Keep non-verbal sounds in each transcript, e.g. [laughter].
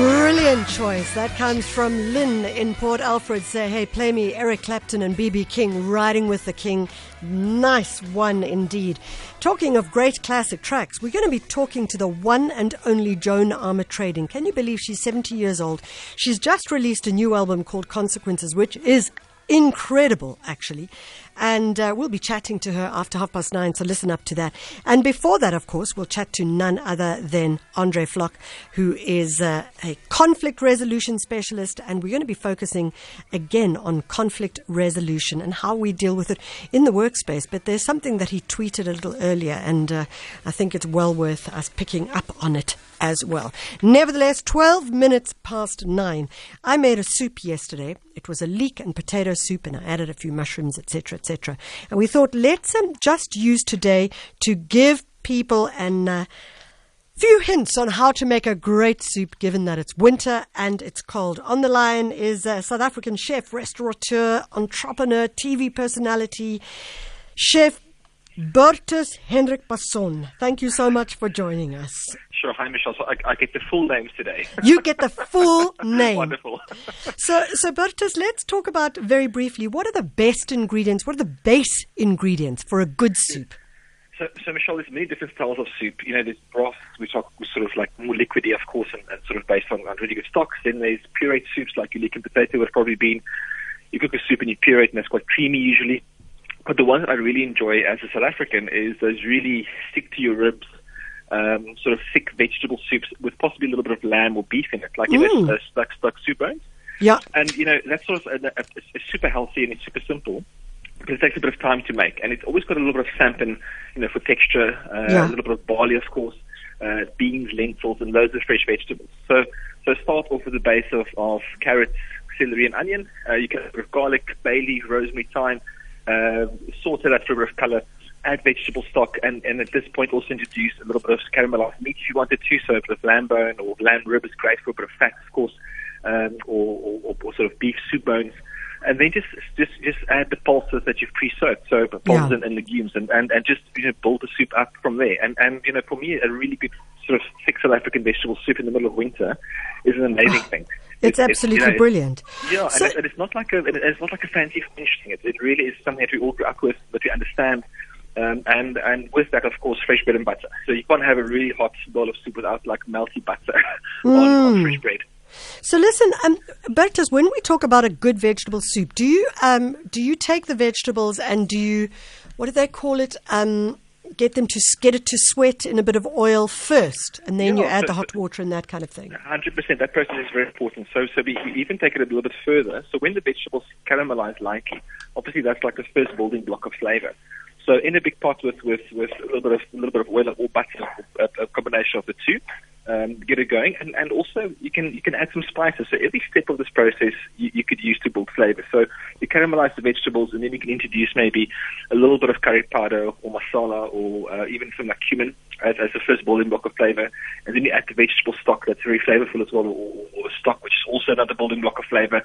Brilliant choice. That comes from Lynn in Port Alfred. Say, hey, play me Eric Clapton and BB King, Riding with the King. Nice one indeed. Talking of great classic tracks, we're going to be talking to the one and only Joan Armatrading. Can you believe she's 70 years old? She's just released a new album called Consequences, which is incredible, actually. And uh, we'll be chatting to her after half past nine, so listen up to that. And before that, of course, we'll chat to none other than Andre Flock, who is uh, a conflict resolution specialist. And we're going to be focusing again on conflict resolution and how we deal with it in the workspace. But there's something that he tweeted a little earlier, and uh, I think it's well worth us picking up on it as well. Nevertheless, 12 minutes past nine. I made a soup yesterday. It was a leek and potato soup, and I added a few mushrooms, etc., etc. And we thought, let's um, just use today to give people an. Uh, few hints on how to make a great soup given that it's winter and it's cold. On the line is a South African chef, restaurateur, entrepreneur, TV personality, chef Bertus Hendrik Basson. Thank you so much for joining us. Sure. Hi, Michelle. So I, I get the full names today. [laughs] You get the full [laughs] name. Wonderful. So, so Bertus, let's talk about very briefly what are the best ingredients, what are the base ingredients for a good soup? So, so Michelle, there's many different styles of soup. You know, there's broth, which are sort of like more liquidy, of course, and, and sort of based on, on really good stocks. Then there's pureed soups like your leek and potato would probably been, you cook a soup and you puree it and that's quite creamy usually. But the one that I really enjoy as a South African is those really stick to your ribs, um, sort of thick vegetable soups with possibly a little bit of lamb or beef in it, like Mm. know, uh, stuck stuck soup bones. Yeah. And you know that's sort of a, a, it's super healthy and it's super simple, but it takes a bit of time to make, and it's always got a little bit of sampan, you know, for texture, uh, Yeah. a little bit of barley, of course, uh, beans, lentils, and loads of fresh vegetables. So so start off with a base of, of carrots, celery, and onion. Uh, you can have a garlic, bay leaf, rosemary, thyme, uh, saute that for a bit of color. Add vegetable stock, and, and at this point also introduce a little bit of caramelized meat if you wanted to. So a bit of lamb bone or lamb rib is great for a bit of fat, of course, um, or, or, or sort of beef soup bones. And then just just just add the pulses that you've pre-soaked, so the pulses Yeah. and, and legumes, and, and, and just you know build the soup up from there. And and you know for me, a really good sort of thick South African vegetable soup in the middle of winter is an amazing thing. It's It- it- absolutely you know, brilliant. yeah, So- and, it, and it's not like a it's not like a fancy French thing. It, it really is something that we all grew up with, that we understand. Um, and and with that, of course, fresh bread and butter. So you can't have a really hot bowl of soup without like melty butter [laughs] on, Mm. on fresh bread. So listen, um, Bertus, when we talk about a good vegetable soup, do you um, do you take the vegetables and do you, what do they call it? Um, get them to get it to sweat in a bit of oil first, and then you Yeah, add the hot water and that kind of thing. Hundred percent. That process is very important. So, so we, we even take it a little bit further. So, when the vegetables caramelize lightly, obviously that's like the first building block of flavor. So, in a big pot with with, with a little bit of a little bit of oil or butter, a, a combination of the two, um, get it going. And, and also you can you can add some spices. So, every step of this process you, you could use to build flavor. So, you caramelize the vegetables, and then you can introduce maybe a little bit of curry powder or masala or uh, even some like cumin as, as the first building block of flavor, and then you add the vegetable stock that's very flavorful as well, or, or stock which is also another building block of flavor.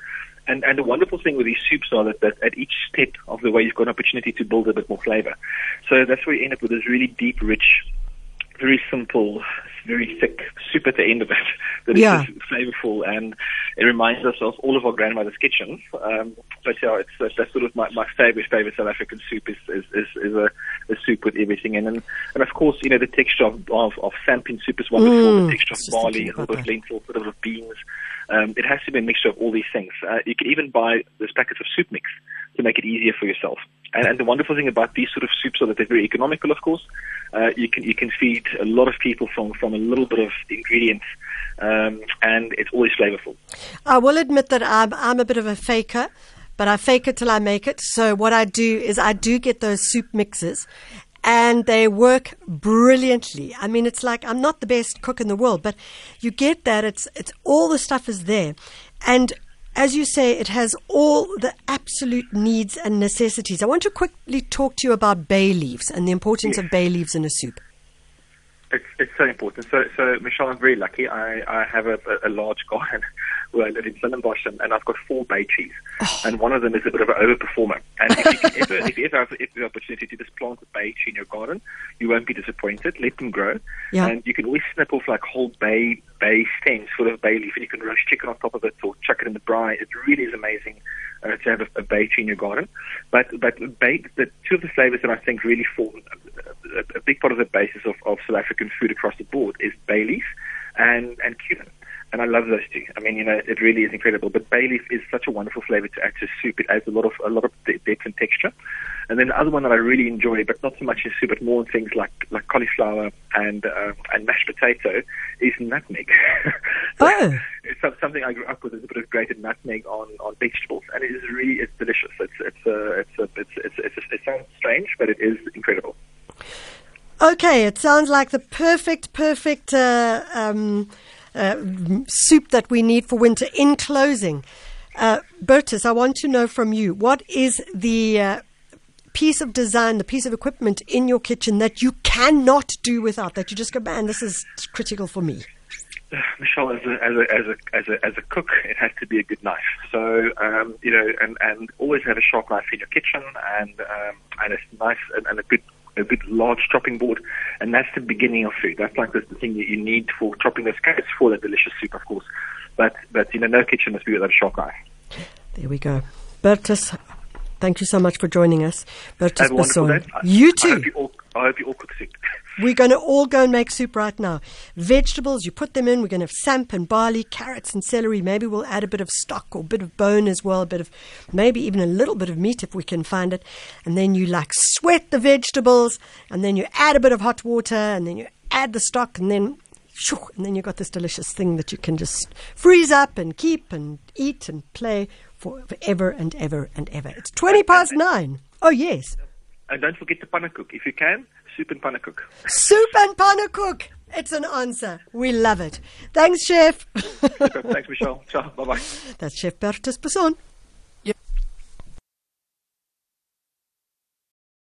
And and the wonderful thing with these soups are that, that at each step of the way you've got an opportunity to build a bit more flavor. So that's where you end up with this really deep, rich, very simple, very thick soup at the end of it [laughs] that is Yeah. flavorful and it reminds us of all of our grandmother's kitchens. Um, but yeah, it's that's, sort of my, my favorite favorite South African soup is is, is, is a, a soup with everything in, and and of course you know the texture of of, of soup is wonderful. Mm, the texture of barley, a little bit of that. lentils, a little bit of beans. Um, it has to be a mixture of all these things. Uh, you can even buy those packets of soup mix to make it easier for yourself. And, and the wonderful thing about these sort of soups are that they're very economical, of course. Uh, you can you can feed a lot of people from from a little bit of ingredients, um, and it's always flavorful. I will admit that I'm I'm a bit of a faker, but I fake it till I make it. So what I do is I do get those soup mixes. And they work brilliantly. I mean, it's like I'm not the best cook in the world, but you get that. It's it's all the stuff is there, and as you say, it has all the absolute needs and necessities. I want to quickly talk to you about bay leaves and the importance of bay leaves in a soup. It's it's so important. So so Michelle, I'm very lucky. I I have a, a, large [laughs] garden where I live in Stellenbosch, and, and I've got four bay trees, oh. and one of them is a bit of an overperformer. And if you, ever, [laughs] if you ever have have the opportunity to just plant a bay tree in your garden, you won't be disappointed. Let them grow, yeah. and you can always snip off like whole bay bay stems full of bay leaf, and you can roast chicken on top of it or chuck it in the braai. It really is amazing uh, to have a, a bay tree in your garden. But but bay, the two of the flavors that I think really form a, a, big part of the basis of, of South African food across the board is bay leaf and and cumin. And I love those two. I mean, you know, it really is incredible. But bay leaf is such a wonderful flavor to add to soup. It adds a lot of a lot of depth and texture. And then the other one that I really enjoy, but not so much in soup, but more in things like like cauliflower and uh, and mashed potato, is nutmeg. [laughs] so oh. It's something I grew up with. Is a bit of grated nutmeg on, on vegetables, and it is really it's delicious. It's it's a, it's a, it's it's, it's, it's it sounds strange, but it is incredible. Okay, it sounds like the perfect, perfect uh, um, uh, soup that we need for winter. In closing, uh, Bertus, I want to know from you what is the uh, piece of design, the piece of equipment in your kitchen that you cannot do without, that you just go, man, this is critical for me? [sighs] Michelle, as a, as a as a as a as a cook, it has to be a good knife. So um, you know, and and always have a sharp knife in your kitchen, and um, and a nice and, and a good a good large chopping board, and that's the beginning of food. That's like the, the thing that you need for chopping those carrots for that delicious soup, of course. But but you know, no kitchen must be without a sharp knife. There we go, Bertus. Thank you so much for joining us, Bertus Basson. You too. I hope you all, I hope you all cook soup. [laughs] We're going to all go and make soup right now. Vegetables, you put them in. We're going to have samp and barley, carrots and celery. Maybe we'll add a bit of stock or a bit of bone as well, a bit of maybe even a little bit of meat if we can find it. And then you like sweat the vegetables, and then you add a bit of hot water, and then you add the stock, and then shoo, and then you've got this delicious thing that you can just freeze up and keep and eat and play for forever and ever and ever. It's 20 past nine. Oh, yes. And don't forget the pannekoek. If you can, soup and pannekoek. Soup and pannekoek. It's an answer. We love it. Thanks, Chef. Thanks, Michelle. Ciao. Bye bye. That's Chef Bertus Basson.